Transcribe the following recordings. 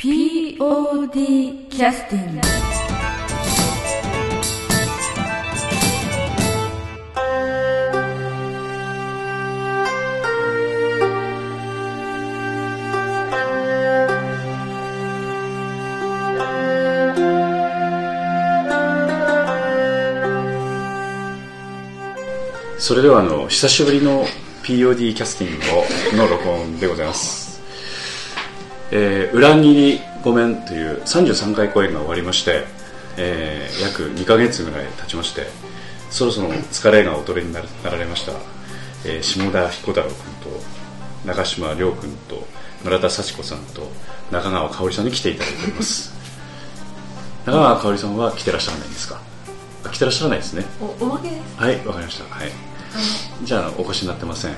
POD キャスティングそれではあの久しぶりの POD キャスティングの録音でございます、えー、裏切りごめんという33回公演が終わりまして、えー約2ヶ月ぐらい経ちましてそろそろ疲れがおとれにななられました、えー下田彦太郎君と中島亮君と村田幸子さんと中川香織さんに来ていただいております。中川香織さんは来てらっしゃらないんですか？あ来てらっしゃらないですね。おおまけですはいわかりました。はい。じゃあお越しになってません。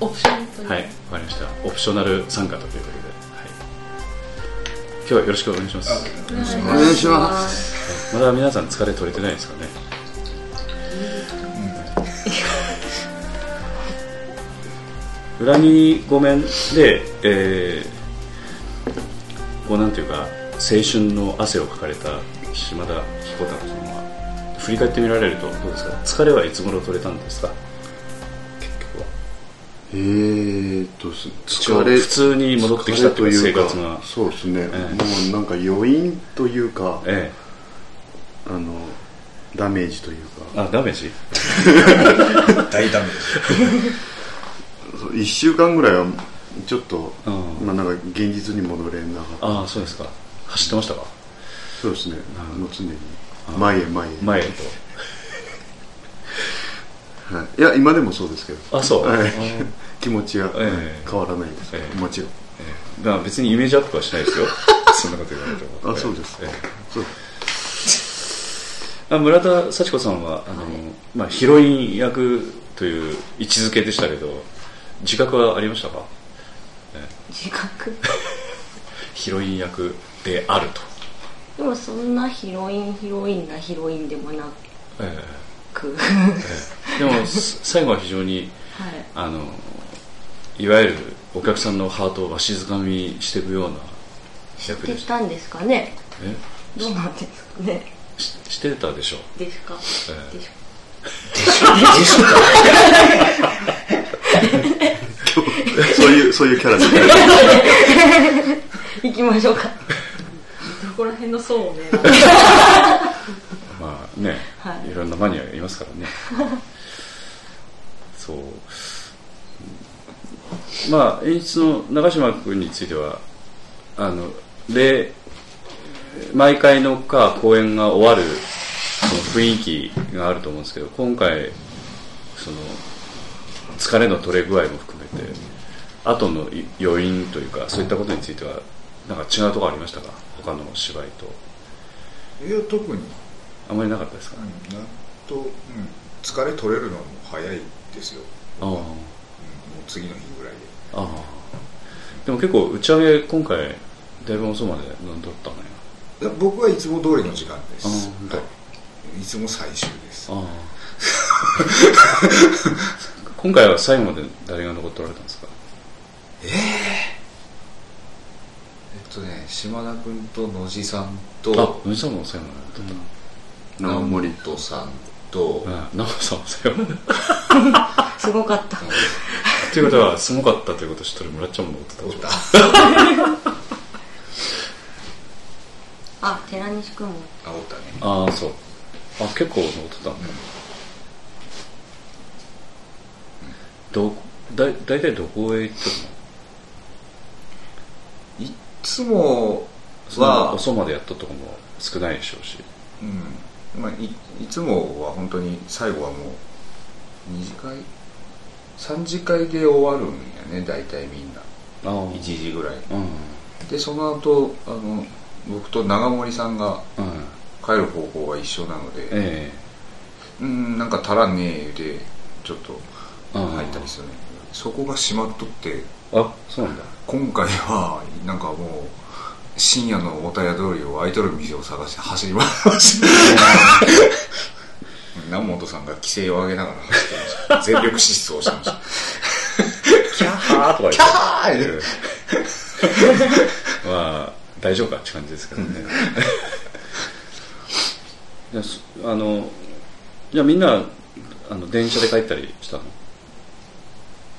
オプションはい、わかりました。オプショナル参加ということで、日はよろしくお願いします。お願いします。まだ皆さん疲れ取れてないですかね？裏にごめんで、えー、こうなんていうか青春の汗をかかれた島田彦太郎さんは振り返ってみられるとどうですか？疲れはいつ頃取れたんですか？えーと、す一応普通に戻ってきたという生活がそうですね、えもうなんか余韻というか、えあの、ダメージというえあ ダメージ？大ダメですか、そう1週間ぐらいはちょっと、うん。まあなんか現実に戻れなかった。ああそうですか。走ってましたか？そうですね、もう常に。前へ前へ。前へはい、いや、今でもそうですけど、とあそう、はい。気持ちはええ。変わらないです、ええ。もちろん。ええ。だから別にイメージアップはしないですよ。そんなこと言われても。あ、そうです。ええ。そう。あ村田幸子さんはあの、まあ、ヒロイン役という位置づけでしたけど自覚はありましたか？自覚？ヒロイン役であると、でもそんなヒロインヒロインなヒロインでもなえく。えええでも す最後は非常にはい。あのいわゆるお客さんのハートをわしづかみにしていくような役でしたんですかね。え？どうなんですかね。ししてたでしょですか、ええ。ですか？そういう、そういうキャラで。行きましょうか。どこら辺の層をね。まあね、はい。い、ろんなマニアがいますからね。そう。まあ演出の長嶋君についてはあの例毎回のか公演が終わるその雰囲気があると思うんですけど今回その疲れの取れ具合も含めて後の余韻というかそういったことについてはなんか違うところありましたか？他の芝居と。いや特に、あまりなかったですか、うん、なんと、うん、疲れ取れるのも早いですよ、ああ。うん、もう次の日ぐらいで。ああ。でも結構打ち上げ今回だいぶ遅まで飲んどったのよ。僕はいつも通りの時間です。あはい、いつも最終です。ああ。今回は最後まで誰が残っておられたんですか？えっとね島田君と野地さんあと野地さんも最後まで残って長森。本さんと、た、ああ長さんも最後まですごかった。ということはすごかったということを知ってる村ちゃんも残ってたあ寺西君も。あおったねああそう。あ結構残ってたんだ、どだ大体どこへ行っていっつもは、遅までやったとこも少ないでしょうし。うんまあ、いいつもは本当に最後はもう2次会？3次会で終わるんやね大体みんな。ああ。1時ぐらい。うん。でその後あの僕と長森さんがうん。帰る方向が一緒なのでえうんなんか足らんねえ言うてちょっとえ入ったりするねそこが閉まっとってあそうなんだ。今回はなんかもう深夜のおたや通りを空いとる店を探して走り回りました南本さんが規制を上げながら走ってました。全力疾走してました。キャーとか言って。キャー言うてまあ大丈夫かって感じですけどね。いやそあのじゃあみんなあの電車で帰ったりしたの？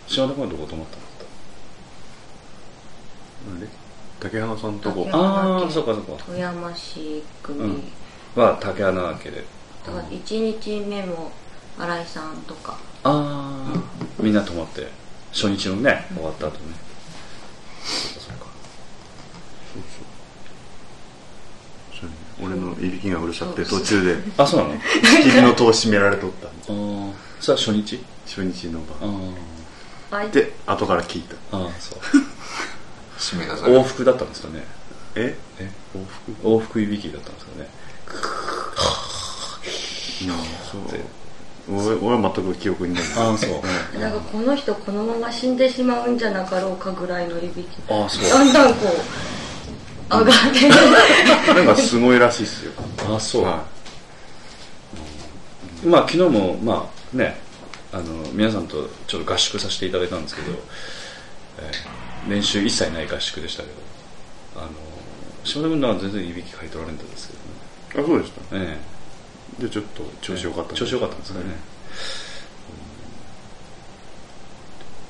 島田君はどこ泊まったの？あれ？竹花さんとこ。ああそうかそうか。富山市組、うん。は竹穴家でだから1日目も新井さんとか。ああみんな泊まって初日のね終わった後ね。そうか。そうかそう。ね俺のいびきがうるさくて途中であそうなの？仕切りの戸を閉められとったああそれは初日？初日のあ場あい。で後から聞いた。あああそう締め出され往復だったんですかね。え？え？往復？往復いびきだったんですかね。そう。俺俺は全く記憶にない。ああそう。なんかこの人このまま死んでしまうんじゃなかろうかぐらいのいびきああそう。だんだんこう上がってなんかすごいらしいっすよ。ああそう、はまあ昨日もまあねあの皆さんとちょっと合宿させていただいたんですけど、えー練習一切ない合宿でしたけどあの島田君のは全然いびきかいとられんだんですけどね。いあそうでした？えでちょっと調子良かったえ調子良かったんですかね、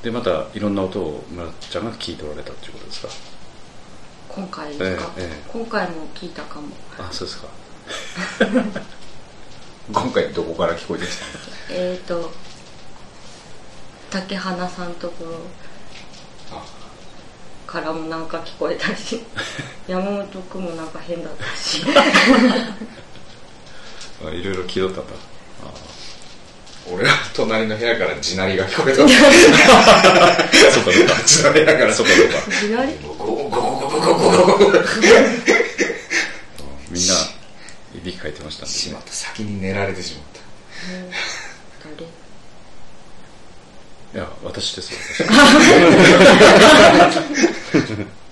でまたいろんな音を村ちゃんが聞いておられたっていうことですか？今回ですか、ええええ。今回も聞いたかも。あそうですか。今回どこから聞こえてきたの？えっ、ー、と竹花さんところからもなんか聞こえたし 山本君もなんか変だったし。あいろいろ聞いとったんだ俺は隣の部屋から地鳴りが聞こえたの そうかそうか。地鳴りだからそうかそうか。いきなり？ゴゴゴゴゴゴゴゴゴゴみんないびきかいてましたんで、しまった先に寝られてしまった誰いや私ですよ。私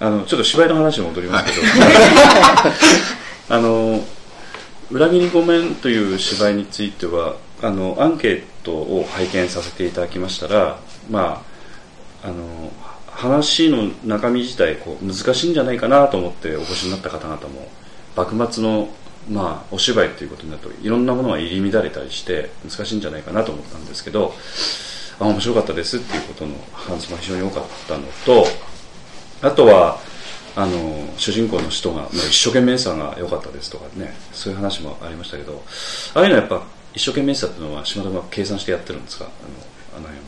あのちょっと芝居の話に戻りますけど、あの「裏切りごめん」という芝居についてはあのアンケートを拝見させていただきましたらまああの話の中身自体こう難しいんじゃないかなと思ってお越しになった方々も幕末の、まあ、お芝居ということになるといろんなものが入り乱れたりして難しいんじゃないかなと思ったんですけどあ面白かったですっていうことの反応が非常に多かったのとあとはあの主人公の人が、まあ、一生懸命さが良かったですとかねそういう話もありましたけどああいうのはやっぱ一生懸命さっていうのは島田が計算してやってるんですか？あのあの辺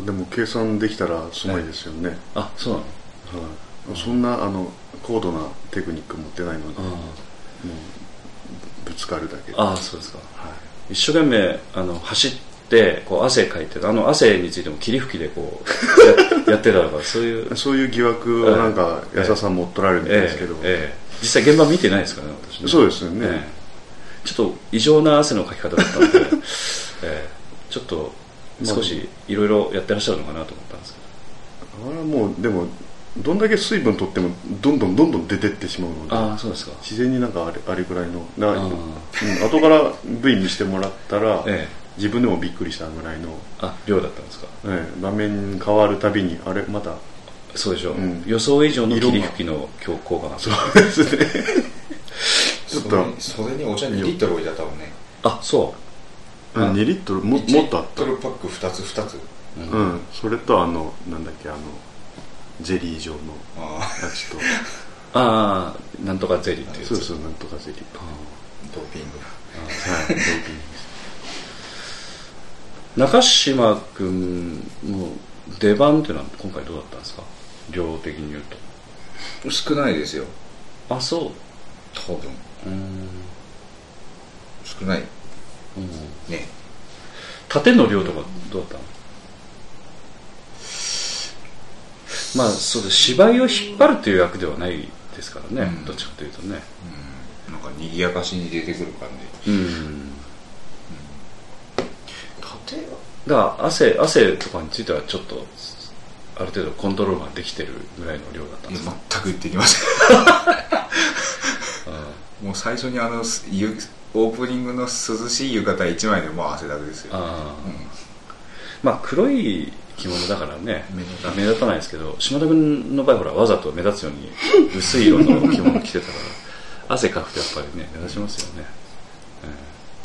は。でも計算できたらすごいですよね、あそうなの？はい、そんなあの高度なテクニック持ってないので、ぶつかるだけで。ああそうですか、一生懸命あの走ってこう汗かいてあの汗についても霧吹きでこうや やってたのかそういう。そういう疑惑をなんか安田さん持っとられるみたいですけど、ええええ実際現場見てないですからね私ね。そうですよね。ええ。ちょっと異常な汗のかき方だったので、ええ。ちょっと少しいろいろやってらっしゃるのかなと思ったんですけあれはもうでもどんだけ水分取ってもどんどんどんどん出てってしまうのでどああそうですか。自然になんかあれあれぐらいのな、あうん、後から V 見してもらったら、ええ。自分でもびっくりしたぐらいの、あ量だったんですか。ええ場面変わるたびにあれまたそうでしょう、うん。予想以上の霧吹きの強効果が。そうですね。ちょっと袖に袖にお茶2リットル置いてあったもんね。あそう。ん2リットルも1もっとあった。リットルパック2つ2つ。う、うん。それとあのなんだっけあのゼリー状のあやつと。ああなんとかゼリーっていうそうそうなんとかゼリー。ドーピング。はいドーピング中島君の出番っていうのは今回どうだったんですか？量的に言う少ないですよ。とあそう。多分。うん。少ない。うん。ね。縦の量とかどうだったの？まあそうです。芝居を引っ張るという役ではないですからね、うん。どっちかというとね。うん。なんか賑やかしに出てくる感じ。うん。縦だから汗汗とかについてはちょっとある程度コントロールができてるぐらいの量だったんですか、全く言ってきません。もう最初にあのすゆオープニングの涼しい浴衣一枚でもう汗だくですよ。ああまあ黒い着物だからね。目立たない。ですけど島田君の場合ほらわざと目立つように 薄い色の着物着てたから汗かくとやっぱりね目立ちますよね、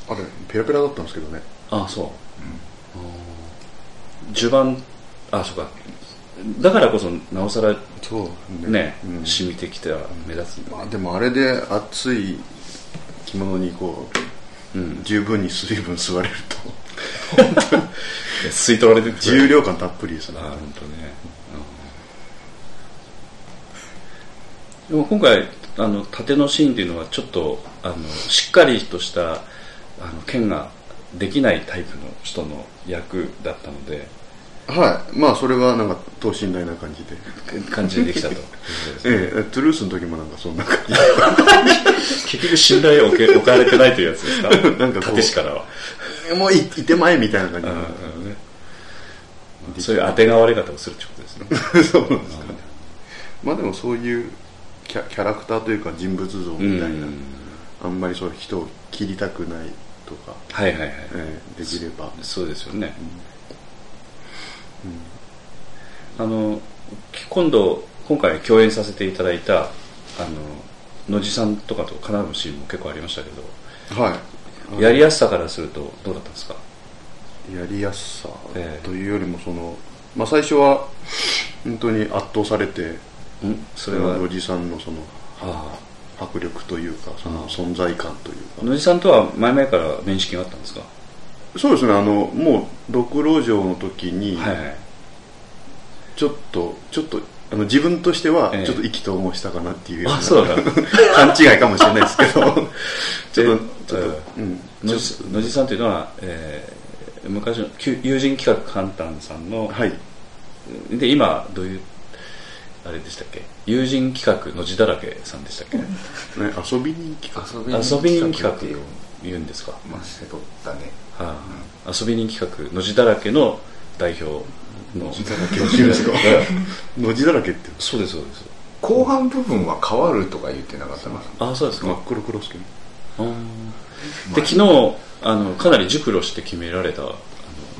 あれペラペラだったんですけどね。ああそう、序盤あそうか。だからこそなおさらそうね、うん。染みてきては目立つまあ、でもあれで熱い着物にこう、うん。十分に水分吸われると吸い取られて重量感たっぷりですねあ本当ね、うん。でも今回あの縦のシーンっていうのはちょっとあのしっかりとしたあの剣ができないタイプの人の役だったので。はい。まあそれはなんか等身大な感じで。感じでできたと。ええ。トゥルースの時もなんかそんな感じ。結局信頼を置かれてないというやつですか？なんかこう。からは、もういいてまえみたいな感じ。うんうんね。そういう当てがわれ方をするってことですね。そうなんですかね。まあでもそういうキャキャラクターというか人物像みたいな、うん。あんまりそう人を切りたくないとか、はいはいはい、ええできれば。そうですよね、あの今度今回共演させていただいたあの野地さんとかと絡むシーンも結構ありましたけど。はいやりやすさからするとどうだったんですか？やりやすさええ。というよりもその、まあ、最初は本当に圧倒されてん？それは？おじさんのそのあ迫力というかそのあ存在感というか。あ野地さんとは前々から面識があったんですか、そうですね。あのもう六郎城の時にはいはい。ちょっとちょっとあの自分としてはええ。ちょっと意気投合したかなっていうような。あそうだ。勘違いかもしれないですけど。ちょっとちょっと、うん。野地野地さんというのは、えー昔の旧友人企画カンタンさんの、はい。で今どういうあれでしたっけ？友人企画の字だらけさんでしたっけ、ね、遊びに企画。遊び人企画。っていう言うんですか、まあね。はあ。遊び人企画の字だらけの代表の字だらけの字だらけって そうですそうです。後半部分は変わるとか言ってなかったかなあそうですか、真っ黒クロスケで昨日あのかなり熟慮して決められたあの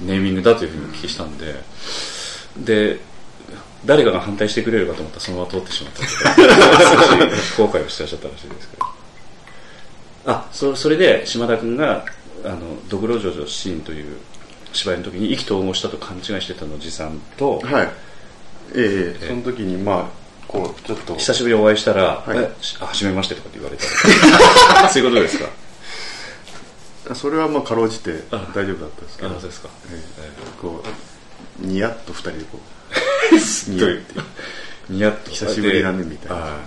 ネーミングだというふうにお聞きしたんで。で誰かが反対してくれるかと思ったらそのまま通ってしまった 少し後悔をしてらっしゃったらしいですけど。あそそれで島田君があの「ドクロジョジョシーン」という芝居の時に意気投合したと勘違いしてたのおじさんとはい。ええええ。その時にまあこうちょっと久しぶりにお会いしたら「はい。えはじめまして」とかって言われた。そういうことですか？それはまあかろうじてあ大丈夫だったんですけど。あそうですか、ええ。えこうニヤッと二人でこー う。ニヤッてニヤッと久しぶりだねみたいな。ああなる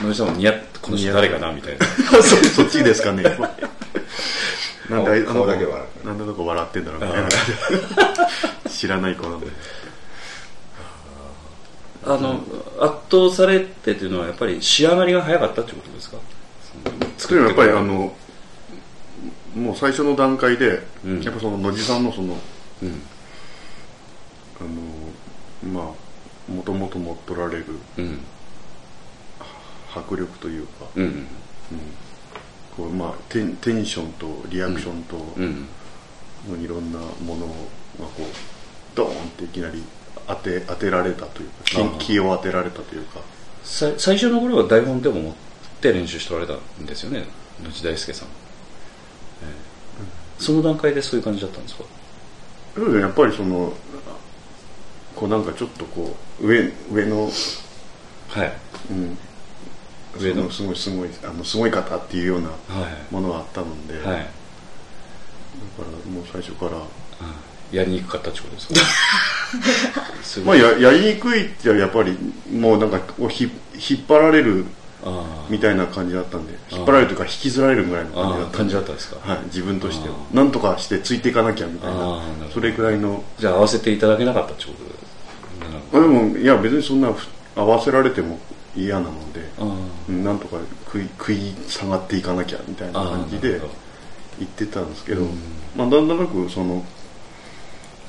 ほど。野地さんもニヤッとこの人誰かなみたいな。そそっちですかねなんであい顔だけ笑うなんでどこ笑ってんだろうみたいな知らない子なんで。あの圧倒されてっていうのはやっぱり仕上がりが早かったってことですか？それはやっぱりあのもう最初の段階で、うん。やっぱその野地さんのそのうん。あのまあもともと持っとられるうん。迫力というか、うんこうまあ、テンテンションとリアクションと、うん。のいろんなものがこうドーンっていきなり当て当てられたというか気を当てられたというか。さ最初の頃は台本でも持って練習しておられたんですよね野地大輔さん、ええその段階でそういう感じだったんですか？やっぱりそのこうなんかちょっとこう上上の、はい。うん、上のそすごいすごいあのすごい方っていうようなはい。ものがあったので、だかはいらもう最初から。やりにくかったってことですか？すまあややりにくいってやっぱりもうなんかひ引っ張られるあみたいな感じだったんで引っ張られるというか引きずられるぐらいの感じだあったんで。感じだったんですか？はい、自分としては。あなんとかしてついていかなきゃみたいな。それくらいの。じゃあ合わせていただけなかったってこと？でもいや別にそんなふ合わせられても嫌なのでなんとか食い食い下がっていかなきゃみたいな感じであーなるほど。言ってたんですけど、うん。まあ、だんだんなくその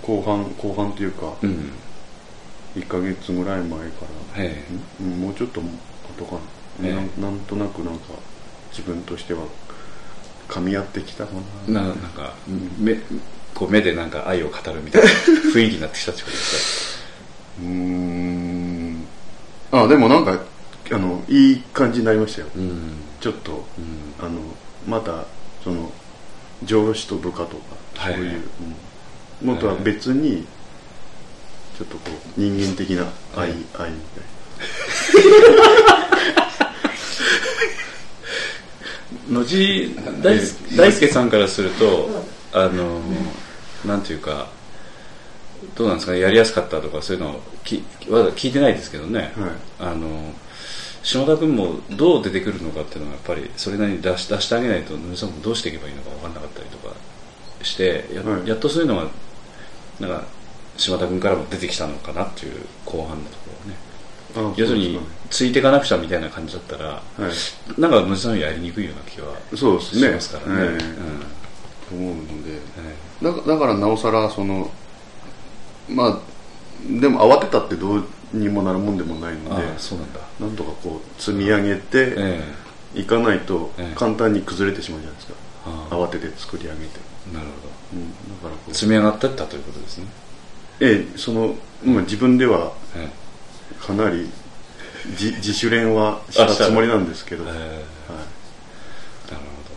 後半後半というかうん。1ヶ月ぐらい前から、へうんもうちょっと後かな,、ええ。なんなんとなくなんか自分としては噛み合ってきたかえな。ななんかめこう目でなんか愛を語るみたいな 雰囲気になってきたってことですうーん。あでもなんかあのいい感じになりましたよ、かうん。ちょっと、あのまたその上司と部下とかはいそういう、うん。のとは別にちょっとこう人間的な愛、愛みたい野地大大輔さんからするとあのなんていうかどうなんですかねやりやすかったとかそういうのをき聞いてないですけどね、はい。あの下田君もどう出てくるのかっていうのはやっぱりそれなりに出し出してあげないと野地さんもどうしていけばいいのか分からなかったりとかしてや,、はい。やっとそういうのがなんか島田君からも出てきたのかなっていう後半のところね。なあ要するについていかなくちゃみたいな感じだったらですかねなんか野地さんやりにくいような気ははい、そうですしねますからね、ええうん。と思うので。はい。だだからなおさらそのまあでも慌てたってどうにもなるもんでもないのでそうなんだ。なんとかこう積み上げてえいかないとええ。簡単に崩れてしまうじゃないですか、慌てて作り上げて、えなるほど。うん、だからこう。積み上がってったということですね、ええその、まあ、自分ではえかなり自自主練はしたつもりなんですけど、はいえええなるほど。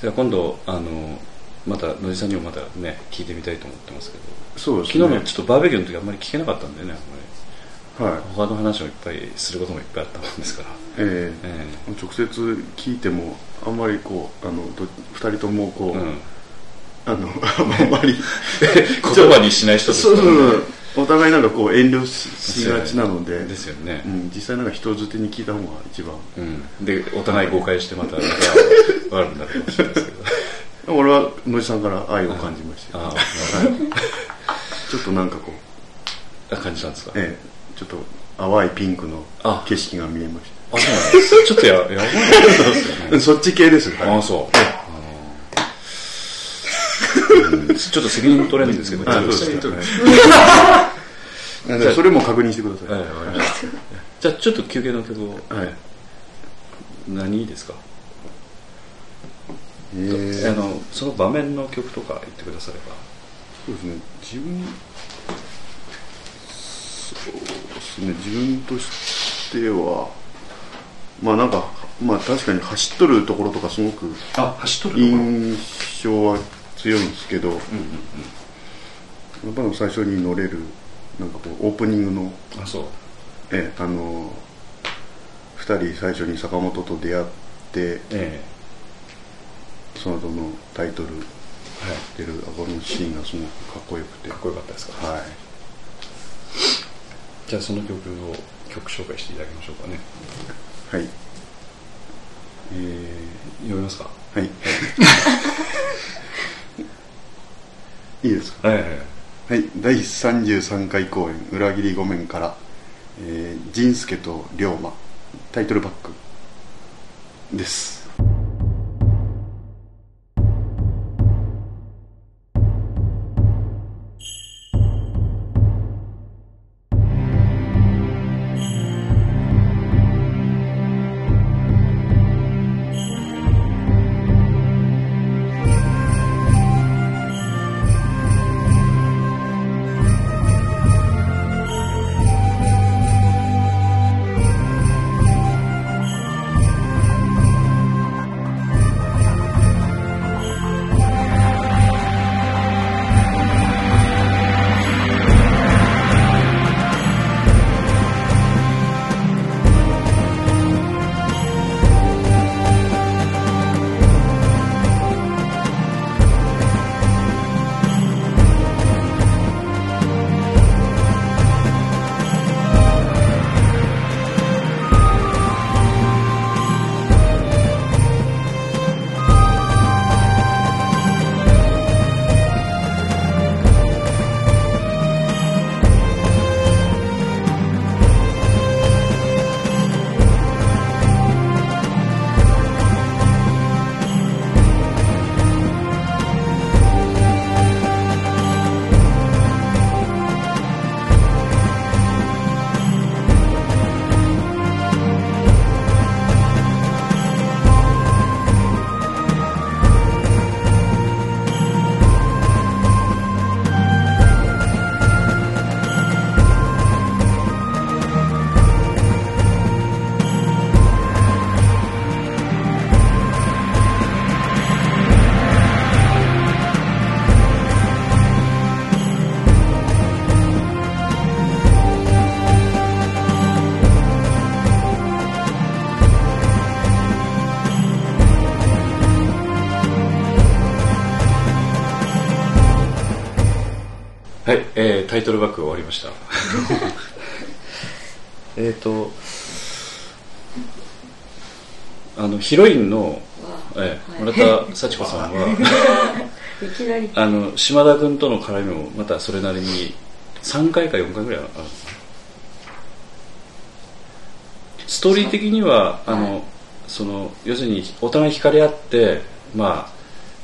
じゃあ今度あのまた野地さんにもまたね聞いてみたいと思ってますけど。そうですね。昨日のちょっとバーベキューの時あんまり聞けなかったんでねあんまりはい。他の話もいっぱいすることもいっぱいあったもんですから、ええ。え直接聞いてもあんまりこうあのど2人ともこう、えうん、あの あんまり。言葉にしない人ですそうそうからねそう。お互いなんかこう遠慮ししがちなので。ですよね。う、ん、実際なんか人づてに聞いた方が一番。うん、でお互い誤解してまたまた悪くなるかもしれないですけど。俺は野地さんから愛を感じましたよ、あはいちょっとなんかこう、あ感じたんですか、ええ、ちょっと淡いピンクのあ。景色が見えましあそうなんですちょっとややばい。そっち系です、はいああそう、ちょっと責任取れるんですけど、あちょっとそれも確認してください、はいわかりました。じゃあちょっと休憩の曲を。はい。何ですか、えー。あのその場面の曲とか言ってくだされば。そうですね。自分そうですね。自分としてはまあなんかまあ確かに走っとるところとかすごくあ走っとる印象は強いんですけど、やっぱり最初に乗れるなんかこうオープニングのあそう。ええあの2人最初に坂本と出会ってえその後のタイトルえはい。出るあこのシーンがすごくかっこよくて。かっこよかったですか。はいじゃあその曲を曲紹介していただきましょうかね。はい。え読みますか？ー、はい。いいですか？はいはいはい。はい。第33回公演「裏切り御免」から「えー、仁助と龍馬」タイトルバックです「ータイトルバック終わりました。えっとあのヒロインの、えー村田幸子さんは いきなり。あの島田君との絡みもまたそれなりに3回か4回ぐらいあるストーリー的にはあの、その要するにお互い惹かれ合ってまあ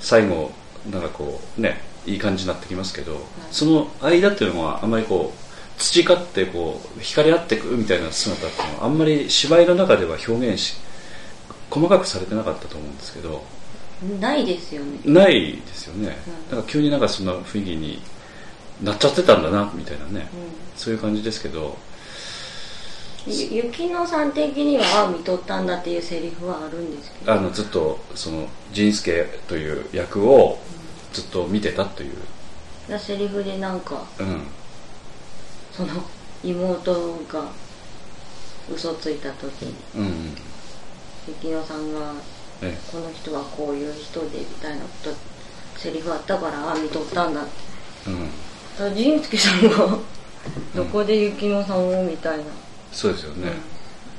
最後なんかこうねいい感じになってきますけど、その間っていうのはあんまりこう培ってこう惹かれ合っていくみたいな姿っていうのはあんまり芝居の中では表現し細かくされてなかったと思うんですけどないですよね。ないですよね、うん。だから急になんかそんな雰囲気になっちゃってたんだなみたいなね、そういう感じですけどゆ雪乃さん的には見とったんだっていうセリフはあるんですけど。あのずっとその仁助という役をずっと見てたという、なセリフでなんかうん、その妹が嘘ついた時にうんうん。雪乃さんがえこの人はこういう人でみたいなことセリフあったからあ見とったんだって。えうん、だから仁助さんがどこで雪乃さんをみたいな、そうですよね、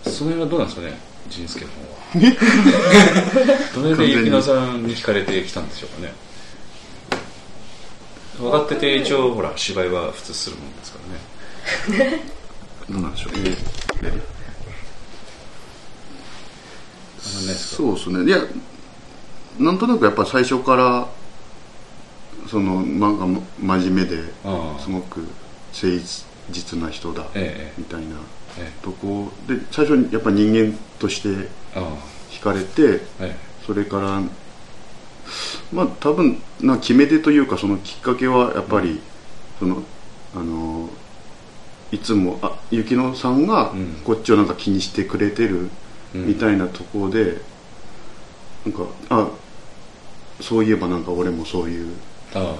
その辺はどうなんですかね仁助の方は。どの辺で雪乃さんに聞かれてきたんでしょうかね分かってて一応ほら芝居は普通するもんですからね。どうなんでしょう？ねそうですね。いやなんとなくやっぱ最初からそのなんか真面目ですごく誠実な人だえみたいなええ。とこで最初にやっぱ人間として惹かれてそれからまあ多分な決め手というかそのきっかけはやっぱりそのあのいつもあ雪乃さんがうん。こっちをなんか気にしてくれてるうん。みたいなところで、なんかあそういえばなんか俺もそういうあ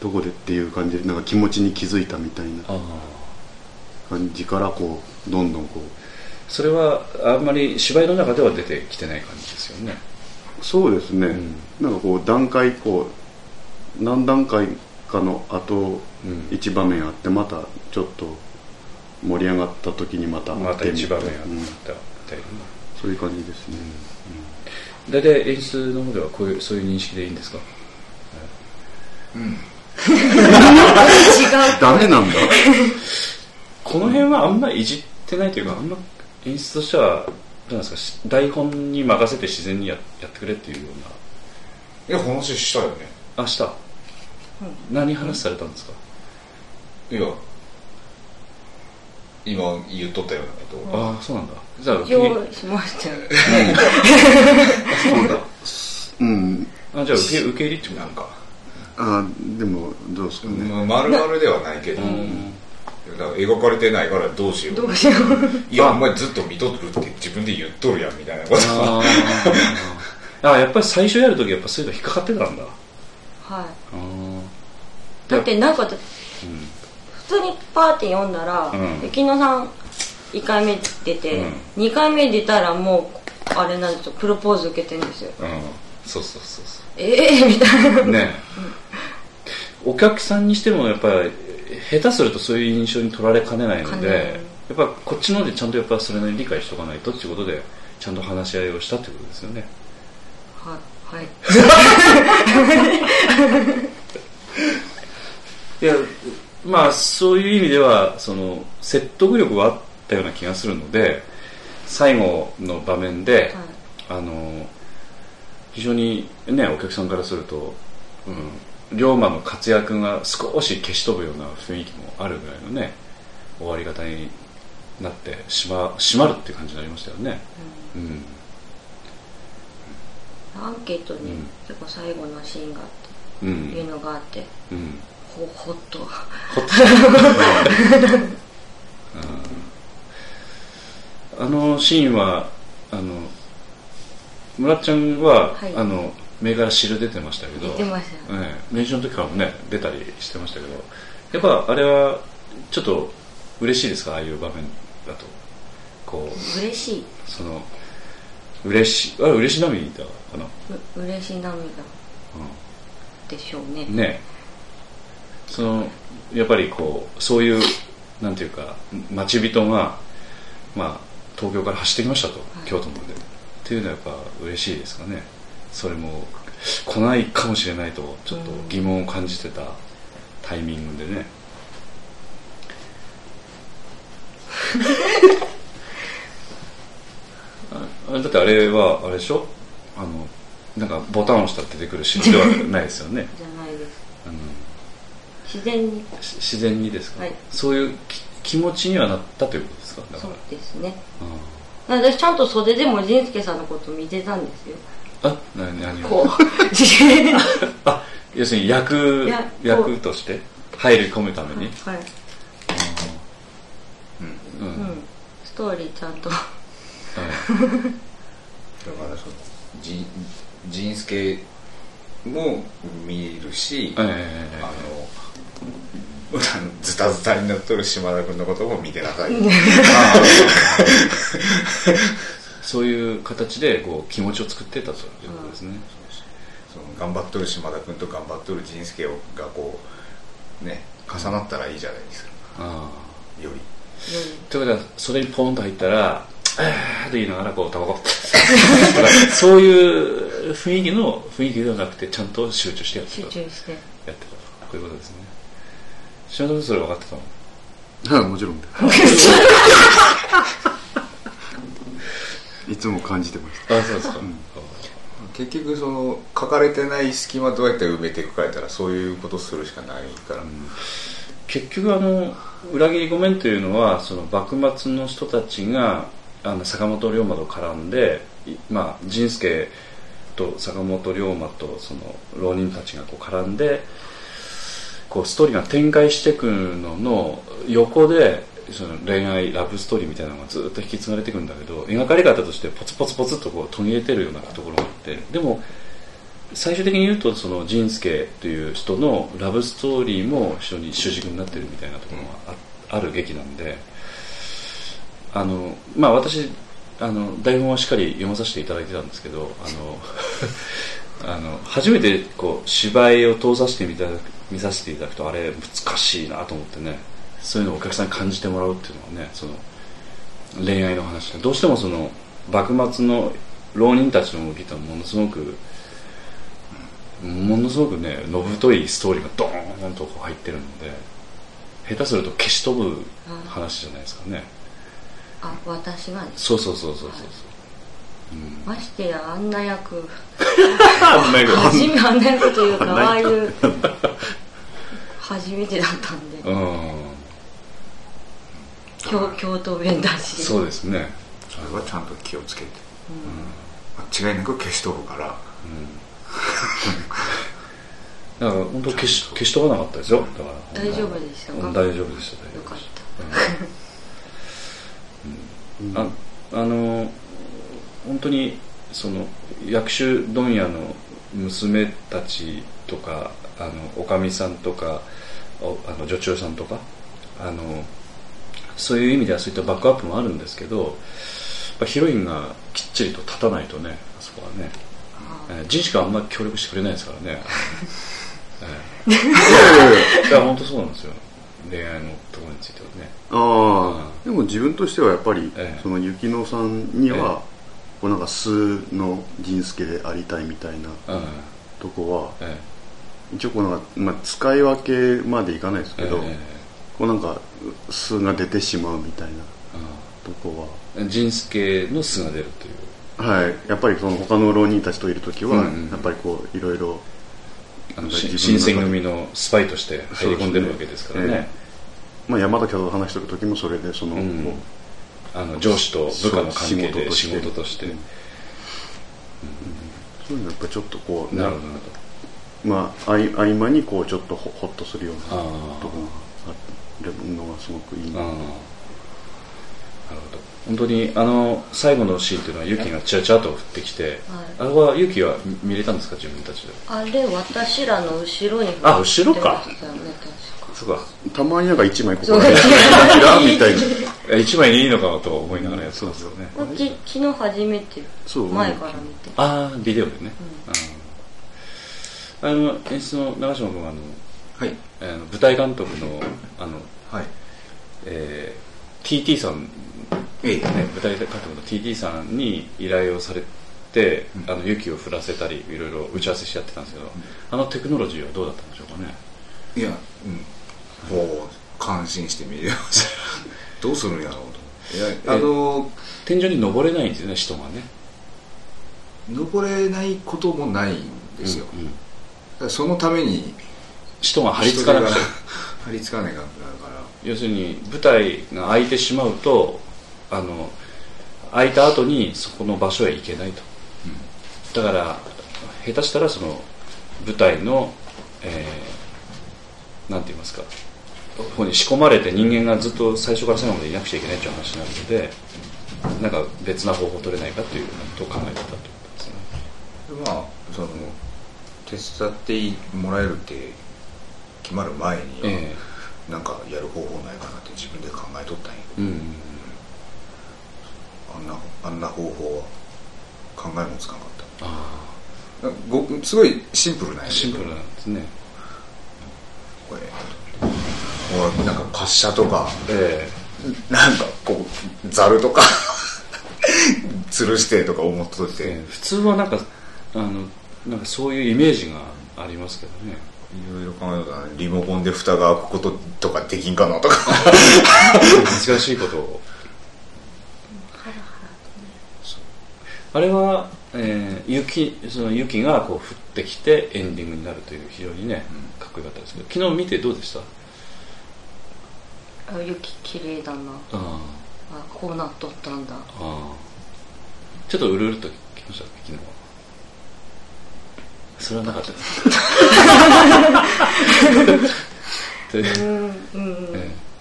とこでっていう感じでなんか気持ちに気づいたみたいな感じからこうどんどんこそれはあんまり芝居の中では出てきてない感じですよね。うそうですね、うん。なんかこう段階こう何段階かの後うん。一場面あってまたちょっと盛り上がった時にまたまた一場面あったうんみたいな。そういう感じですね、大体演出の方ではこういうそういう認識でいいんですか？ダメなんだ。この辺はあんまりいじってないというかあんま演出としてはなんですかし台本に任せて自然にややってくれっていうような。いや話したよね。明日、何話されたんですか、いや今言っとったようなことを。ああそうなんだ。じゃあ一応しましたよ。そうだ。うん。あじゃあ受け受け入れってなんか、あでもどうですかね、まあ、丸々ではないけど、描かれてないからどうしよう。どうしよう。いやお前ずっと見とるって自分で言っとるやんみたいなこと。あーあやっぱり最初やるときやっぱそういうの引っかかってたんだ。はい。あだってなんかーうん。普通にパーティー読んだら、うん。雪乃さん1回目出て、うん。2回目出たらもうあれなんですよプロポーズ受けてるんですよ。うん。そうそうそうそええみたいな。うねお客さんにしてもやっぱり下手するとそういう印象に取られかねないのでやっぱこっちの方でちゃんとやっぱそれなりに理解しとかないとっていうことでちゃんと話し合いをしたってことですよね。はい。はい。いやまあそういう意味ではその説得力はあったような気がするので最後の場面で、あの非常にねお客さんからすると、うん、龍馬の活躍が少し消し飛ぶような雰囲気もあるぐらいのね終わり方になってしま閉まるっていう感じになりましたよね。うん。アンケートにうん。結構最後のシーンがあって、うん。いうのがあってうん。ほほっと。ほっと。あのシーンはあの村ちゃんは、はい。あの目から汁出てましたけど。出てましたよ。ええ。練習の時からもね出たりしてましたけど。やっぱあれはちょっと嬉しいですか？ああいう場面だと。こう。嬉しい。その嬉しいあれ嬉し涙かな、う嬉しい涙。うでしょうね。ん、ね。そのやっぱりこうそういうなんていうか待ち人が、まあ、東京から走ってきましたと、京都まで。っていうのはやっぱ嬉しいですかね？それも来ないかもしれないとちょっと疑問を感じてたタイミングでね、ああだってあれはあれでしょ？あのなんかボタンを押したら出てくるシーンではないですよね。じゃないです。自然に。し自然にですか、はい。そういうき気持ちにはなったということですか？そうらですね。あ私ちゃんと袖でも仁助さんのこと見てたんですよあな何を？こう。あ要するに役いやこう役として入り込むために、はい、うん。うん、ストーリーちゃんと。はい。だからそのじ仁助も見るし、ええあの ズタズタになっとる島田君のことも見てなさい そういう形でこう気持ちを作ってたということですね、その頑張っとる島田君と頑張っとる仁助がこうね重なったらいいじゃないですか。ああより。ということはそれにポンと入ったら「あー」と言いながらこうタバコ そういう雰囲気の雰囲気ではなくてちゃんと集中してやって集た中して。やってたこういうことですね。島田君それ分かってたの？はいもちろん。で いつも感じてましたあそうですか、結局その書かれてない隙間どうやって埋めていくかやったらそういうことするしかないから、結局あの裏切り御免というのはその幕末の人たちがあの坂本龍馬と絡んで、いまあ、仁助と坂本龍馬とその浪人たちがこう絡んでこうストーリーが展開していくのの横でその恋愛ラブストーリーみたいなのがずっと引き継がれていくんだけど描かれ方としてポツポツポツとこう途切れてるようなところがあってでも最終的に言うとその仁助という人のラブストーリーも非常に主軸になってるみたいなところがあある劇なんであのまあ私あの台本はしっかり読まさせていただいてたんですけどあの あの初めてこう芝居を通させてみた見させていただくとあれ難しいなと思ってね。そういうのをお客さんに感じてもらうっていうのはねその恋愛の話。でどうしてもその幕末の浪人たちの動きってのはものすごくものすごくねのぶといストーリーがドーンとこう入ってるので下手すると消し飛ぶ話じゃないですかね。あ私がねそうそうそうそうそうましてやあんな役。初めあんな役というかああいう初めてだったんで。うん京京都弁だしそうですね。それはちゃんと気をつけて、間違いなく消し飛ぶから。だから本当消し消し飛ばなかったですよ。だから。大丈夫でしたか？うん大丈夫でした大丈夫でよした。かった。ああの本当にその薬種問屋の娘たちとかあのおかみさんとかおあの女中さんとかあのそういう意味ではそういったバックアップもあるんですけどやっぱヒロインがきっちりと立たないとねあそこはね、えー、ジンしかあんまり協力してくれないですからね、えー、いやいやいやいや本当そうなんですよ。恋愛のところについてはね。ああでも自分としてはやっぱり、ええ。その雪乃さんには、こうなんか素の仁助でありたいみたいなうん。とこはえ一応こうなんか、まあ、使い分けまでいかないですえけど、え。こうなんか素が出てしまうみたいなえとこうん仁助の素が出るという。ははい。やっぱりその他の浪人たちといる時は、やっぱりこういろいろ新選組のスパイとして入り込んでるわけですからね。まあ、山田と話してる時もそれでその、うん。こあの上司と部下の関係で仕事として。うん。そういうのやっぱちょっとこうなるほどまあ合間にこうちょっとほほっとするようなところるのがすごくいいな。あああなるほど。本当にあの最後のシーンっていうのはユキがチラチラと降ってきて、あれはユキは見見れたんですか自分たちで？あれ私らの後ろにあ後ろか。そうか。たまになんか一枚ここそうら辺キラみたいな。え一枚でいいのかなと思いながらやってたんですよね。これき昨日初めてそう前から見て。ああビデオでね、あーあの演出の長嶋君はあのはい。あの舞台監督のあの、はい。えー TT さん、ええ。ね、舞台監督の TT さんに依頼をされて、あの雪を降らせたりいろいろ打ち合わせしてやってたんですけど、あのテクノロジーはどうだったんでしょうかね？いやうん。もう感心して見れました。どうするんやろうと。いやあの天井に登れないんですよね人がね。登れないこともないんですよ、うんうん。そのために人が張り付かなく張り付かないから。要するに舞台が空いてしまうとあの空いた後にそこの場所へ行けないと、だから下手したらその舞台の、えーなんて言いますか。ここに仕込まれて人間がずっと最初から最後までいなくちゃいけないっていう話なのでなんか別な方法を取れないかということを考えてたということですね。まあその手伝ってもらえるって決まる前には、え。なんかやる方法ないかなって自分で考えとったんやえうんあんなあんな方法は考えもつかなかっあたごすごいシンプルなんやけど。あシンプルなんですね。これほらなんか滑車とかえなんかこうざるとか 吊るしてとか思っとって、えええ。普通はなんかあのなんかそういうイメージがありますけどねいろいろ考えたらリモコンで蓋が開くこととかできんかなとか。難しいこと。をあれは、えー雪その雪がこう降ってきてエンディングになるという非常にねかっこよかったですけど昨日見てどうでした？あ雪綺麗だな。ああ。こうなっとったんだ。あああ。ちょっとうるうるときました昨日はそれはなかった。です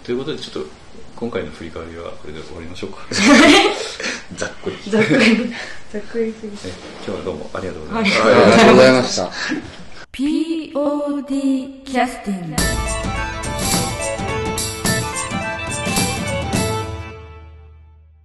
ということでちょっと今回の振り返りはこれで終わりましょうか。ざっくり。ざっくり。ざっくりすぎえ今日はどうもありがとうございました。ありがとうございました。POD キャスティング